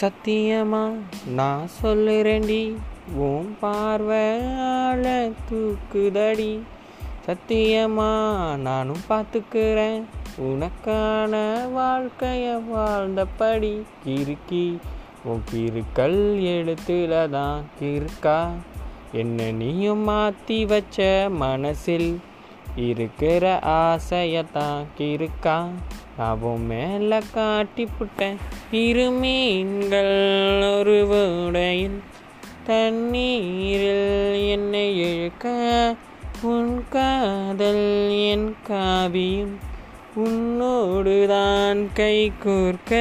சத்தியமா நான் சொல்லுறேன்டி உன் பார்வையால தூக்குதடி. சத்தியமா நானும் பார்த்துக்கிறேன் உனக்கான வாழ்க்கைய வாழ்ந்தபடி. கிறுக்கி உன் கிறுக்கல் எழுத்துல தான் கிறுக்கா. என்ன நீயும் மாற்றி வச்ச மனசில் இருக்கிற ஆசையத்தான் கிறுக்கா. அவன் உன் மேல காட்டி புட்டேன். இரு மீன்கள் ஒரு உடையில் தண்ணீரில் என்னை இழுக்க உன் காதல் என் காவியம் உன்னோடுதான் கை கோர்க்க.